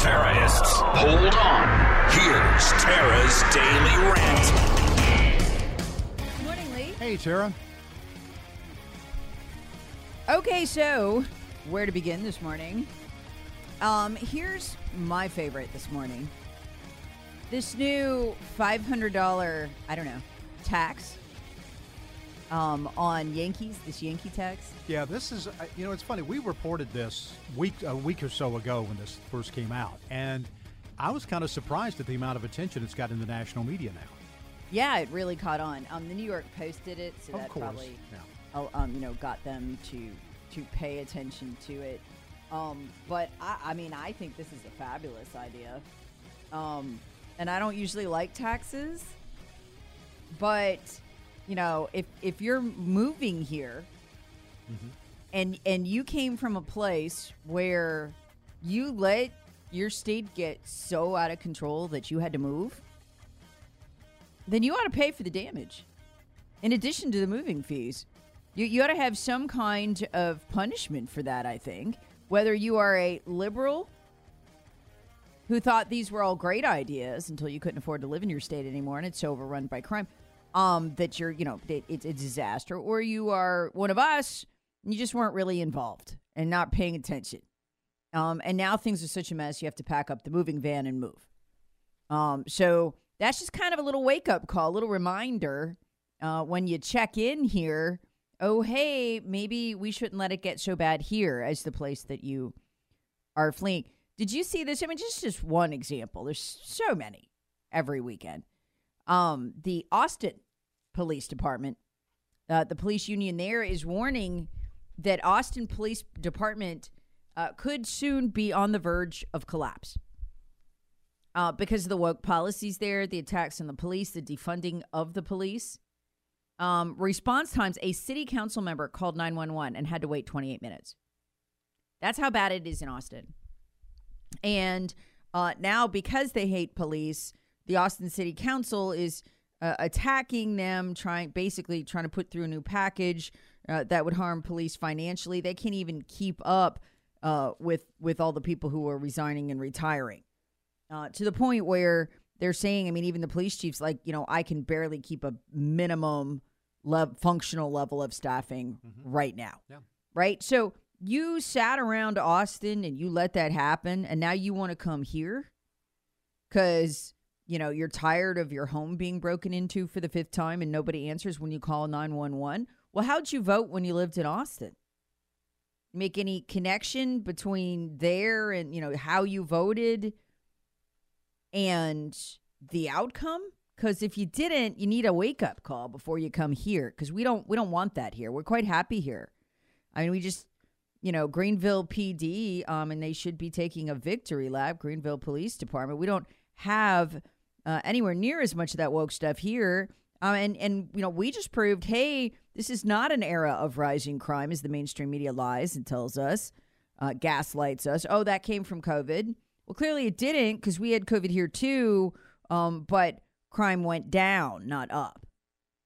terrorists, hold on. Here's Tara's Daily Rant. Good morning, Lee. Hey, Tara. Okay, so where to begin this morning? Um, here's my favorite this morning. This new five hundred dollar, I don't know, tax um, on Yankees. This Yankee tax. Yeah, this is uh, you know it's funny. We reported this week a week or so ago when this first came out, and I was kind of surprised at the amount of attention it's got in the national media now. Yeah, it really caught on. Um, the New York Post did it, so Of that course, probably yeah. um, you know got them to to pay attention to it. Um, but I, I mean, I think this is a fabulous idea. Um, and I don't usually like taxes, but you know, if if you're moving here, mm-hmm. and and you came from a place where you let your state get so out of control that you had to move, then you ought to pay for the damage. In addition to the moving fees, you, you ought to have some kind of punishment for that, I think. Whether you are a liberal who thought these were all great ideas until you couldn't afford to live in your state anymore and it's overrun by crime, um, that you're, you know, it, it's a disaster, or you are one of us you just weren't really involved and not paying attention. Um, and now things are such a mess, you have to pack up the moving van and move. Um, so that's just kind of a little wake up call, a little reminder uh, when you check in here. Oh, hey, maybe we shouldn't let it get so bad here as the place that you are fleeing. Did you see this? I mean, just just one example. There's so many every weekend. Um, the Austin Police Department, uh, the police union there is warning that Austin Police Department uh, could soon be on the verge of collapse uh, because of the woke policies there, the attacks on the police, the defunding of the police. Um, response times a city council member called 911 and had to wait 28 minutes. That's how bad it is in Austin. And uh, now, because they hate police, the Austin City Council is uh, attacking them, trying basically trying to put through a new package uh, that would harm police financially. They can't even keep up uh, with with all the people who are resigning and retiring uh, to the point where they're saying, I mean, even the police chiefs, like, you know, I can barely keep a minimum lev- functional level of staffing right now. Yeah. Right. So you sat around Austin and you let that happen, and now you want to come here because, you know, you're tired of your home being broken into for the fifth time and nobody answers when you call 911. Well, how'd you vote when you lived in Austin? Make any connection between there and, you know, how you voted? and the outcome because if you didn't you need a wake up call before you come here because we don't we don't want that here we're quite happy here i mean we just you know greenville pd um and they should be taking a victory lap greenville police department we don't have uh, anywhere near as much of that woke stuff here um, and and you know we just proved hey this is not an era of rising crime as the mainstream media lies and tells us uh, gaslights us. Oh, that came from COVID. Well, clearly it didn't because we had COVID here too, um, but crime went down, not up.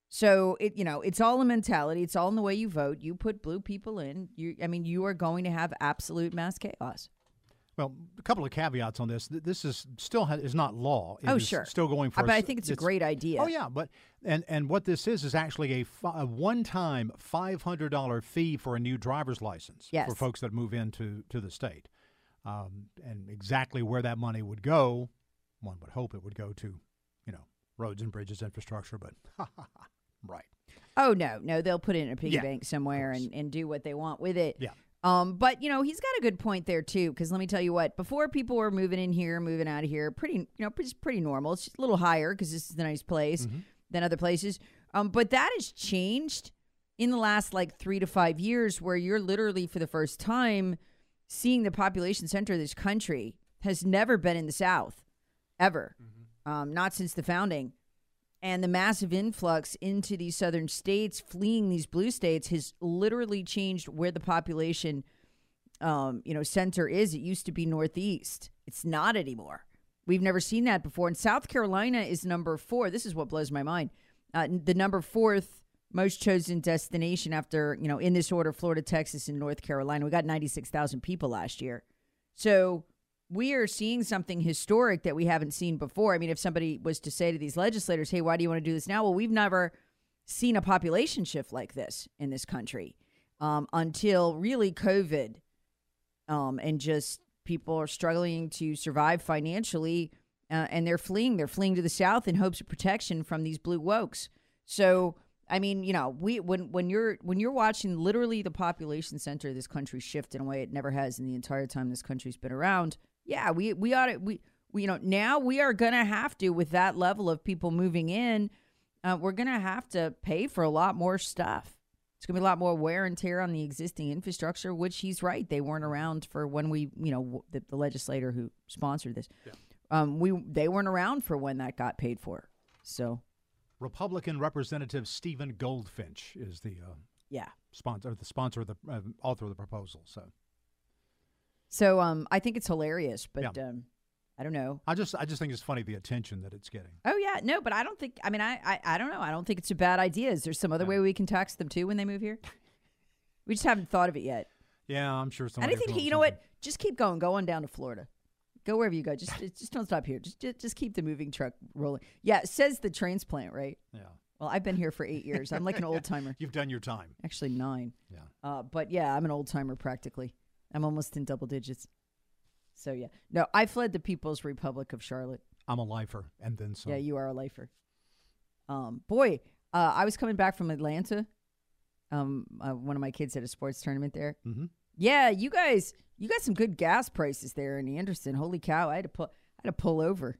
So it, you know, it's all a mentality. It's all in the way you vote. You put blue people in. You, I mean, you are going to have absolute mass chaos. Well, a couple of caveats on this. This is still ha- is not law. It oh, sure. Still going for. I, a but I think it's, a great idea. Oh yeah, but and and what this is is actually a, fi- a one-time five hundred dollar fee for a new driver's license Yes. for folks that move into to the state, um, and exactly where that money would go, one would hope it would go to, you know, roads and bridges infrastructure. But right, Oh no, no, they'll put it in a piggy Yeah, bank somewhere and, and do what they want with it. Yeah. Um, but you know, he's got a good point there too, because let me tell you what, before people were moving in here, moving out of here, pretty, you know, pretty, pretty normal. It's just a little higher because this is a nice place Mm-hmm. than other places. Um, but that has changed in the last like three to five years, where you're literally for the first time seeing the population center of this country has never been in the South, ever, um, not since the founding and the massive influx into these southern states fleeing these blue states has literally changed where the population um, you know center is. It used to be northeast. It's not anymore. We've never seen that before. And south carolina is number four. This is what blows my mind. Uh, the number fourth most chosen destination after you know in this order florida texas and north carolina. We got 96000 people last year. So we are seeing something historic that we haven't seen before. I mean, if somebody was to say to these legislators, hey, why do you want to do this now? Well, we've never seen a population shift like this in this country um, until really COVID um, and just people are struggling to survive financially uh, and they're fleeing. They're fleeing to the South in hopes of protection from these blue wokes. So, I mean, you know, we when when you're when you're watching literally the population center of this country shift in a way it never has in the entire time this country's been around. Yeah, we we ought to we, we you know now we are gonna have to with that level of people moving in, uh, we're gonna have to pay for a lot more stuff. It's gonna be a lot more wear and tear on the existing infrastructure. Which he's right, they weren't around for when we you know the, the legislator who sponsored this. Um, we they weren't around for when that got paid for. So Republican Representative Stephen Goldfinch is the uh, yeah. sponsor, the sponsor of the uh, author of the proposal. So So um, I think it's hilarious, but Yeah. um, I don't know. I just I just think it's funny the attention that it's getting. Oh yeah, no, but I don't think. I mean, I, I, I don't know. I don't think it's a bad idea. Is there some other way we can tax them too when they move here? We just haven't thought of it yet. Yeah, I'm sure. And I think you know what? Just keep going. Go on down to Florida. Go wherever you go. Just just don't stop here. Just just, just keep the moving truck rolling. Yeah, it says the transplant, right? Yeah, Well, I've been here for eight years. I'm like an old timer. you've done your time. Actually, nine. Yeah. Uh, but yeah, I'm an old timer practically. I'm almost in double digits. So yeah, no, I fled the People's Republic of Charlotte. I'm a lifer, and then some. Yeah, you are a lifer. Um, boy, uh, I was coming back from Atlanta. Um, uh, one of my kids had a sports tournament there. Mhm. Yeah, you guys, you got some good gas prices there in Anderson. Holy cow! I had to pull, I had to pull over.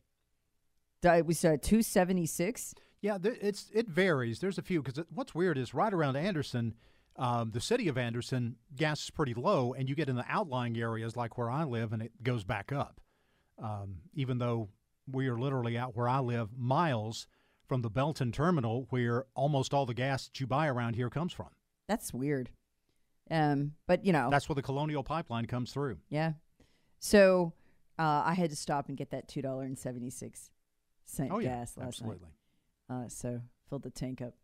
It was uh, two seventy six. Yeah, there, it's it varies. There's a few because what's weird is right around Anderson, um, the city of Anderson, gas is pretty low, and you get in the outlying areas like where I live, and it goes back up. Um, even though we are literally out where I live, miles from the Belton terminal, where almost all the gas that you buy around here comes from. That's weird. Um, but you know, That's where the Colonial Pipeline comes through. yeah. So uh, I had to stop and get that two dollar and seventy six cent Oh yeah, gas last absolutely. night. Uh, so filled the tank up.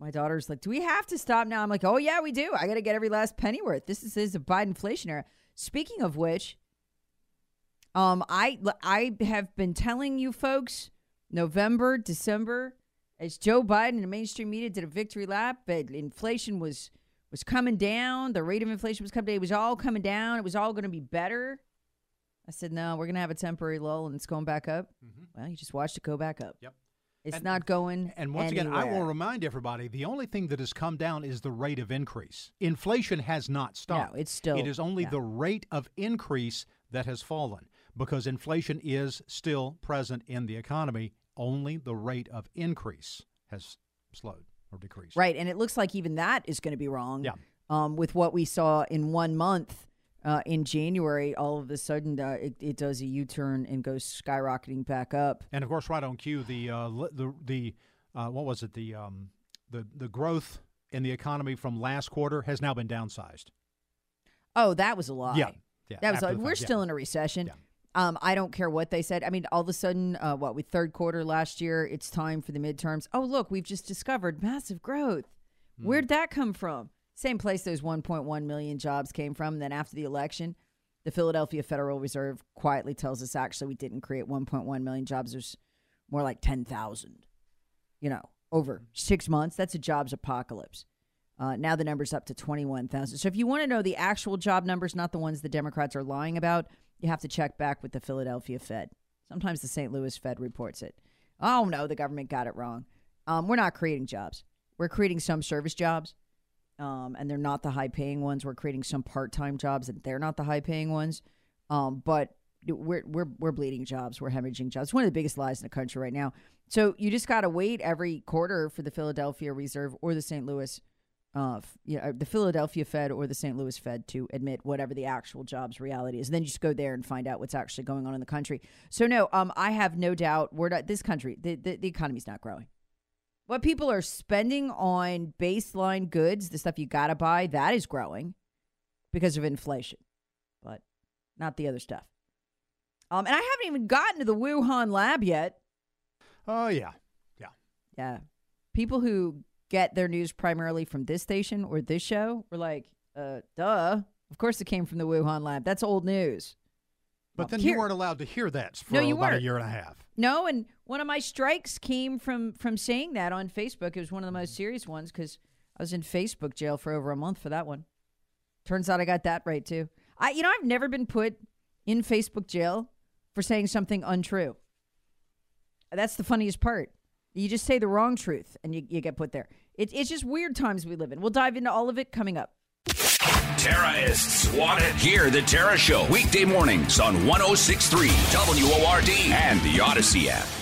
My daughter's like, "Do we have to stop now?" I'm like, "Oh yeah, we do. I got to get every last penny worth. This is, is a Biden inflation era." Speaking of which, um, I I have been telling you folks, November, December, as Joe Biden and the mainstream media did a victory lap, but inflation was was coming down. The rate of inflation was coming down. It was all coming down. It was all going to be better. I said, "No, we're going to have a temporary lull, and it's going back up." Well, you just watched it go back up. Yep. It's And- not going. And once again, I will anywhere. remind everybody the only thing that has come down is the rate of increase. Inflation has not stopped. No, it's still- It is only the rate of increase that has fallen because inflation is still present in the economy. Only the rate of increase has slowed or decreased. Right, and it looks like even that is going to be wrong. Yeah. Um, with what we saw in one month uh, in January, all of a sudden uh, it, it does a U turn and goes skyrocketing back up. And of course, right on cue, the uh, the the uh, what was it? The um, the the growth in the economy from last quarter has now been downsized. Oh, that was a lie. Yeah, yeah, That was like, we're fact, yeah. still in a recession. Yeah. Um, I don't care what they said. I mean, all of a sudden, uh, what with third quarter last year, it's time for the midterms. Oh, look, we've just discovered massive growth. Hmm. Where'd that come from? Same place those 1.1 million jobs came from. Then after the election, the Philadelphia Federal Reserve quietly tells us actually we didn't create 1.1 million jobs. There's more like 10,000. You know, over six months, that's a jobs apocalypse. Uh, now the number's up to 21,000. So if you want to know the actual job numbers, not the ones the Democrats are lying about, you have to check back with the Philadelphia Fed. Sometimes the St. Louis Fed reports it. Oh, no, the government got it wrong. Um, we're not creating jobs. We're creating some service jobs, um, and they're not the high paying ones. We're creating some part time jobs, and they're not the high paying ones. Um, but we're, we're, we're bleeding jobs. We're hemorrhaging jobs. It's one of the biggest lies in the country right now. So you just got to wait every quarter for the Philadelphia Reserve or the St. Louis uh, the Philadelphia Fed or the St. Louis Fed to admit whatever the actual jobs reality is. And then you just go there and find out what's actually going on in the country. So no, um, I have no doubt we're not this country. The, the the economy's not growing. What people are spending on baseline goods, the stuff you gotta buy, that is growing because of inflation, but not the other stuff. Um, and I haven't even gotten to the Wuhan lab yet. Oh yeah, yeah. Yeah. People who get their news primarily from this station or this show were like, uh, duh. Of course it came from the Wuhan lab. That's old news. But Well, then here- you weren't allowed to hear that for No, you about a weren't. year and a half. No, and one of my strikes came from from saying that on Facebook. It was one of the most serious ones because I was in Facebook jail for over a month for that one. Turns out I got that right too. I, you know, I've never been put in Facebook jail for saying something untrue. That's the funniest part. You just say the wrong truth and you, you get put there. It, it's just weird times we live in. We'll dive into all of it coming up. Terrorists want it. Hear the Tara Show weekday mornings on 1063 WORD and the Audacy app.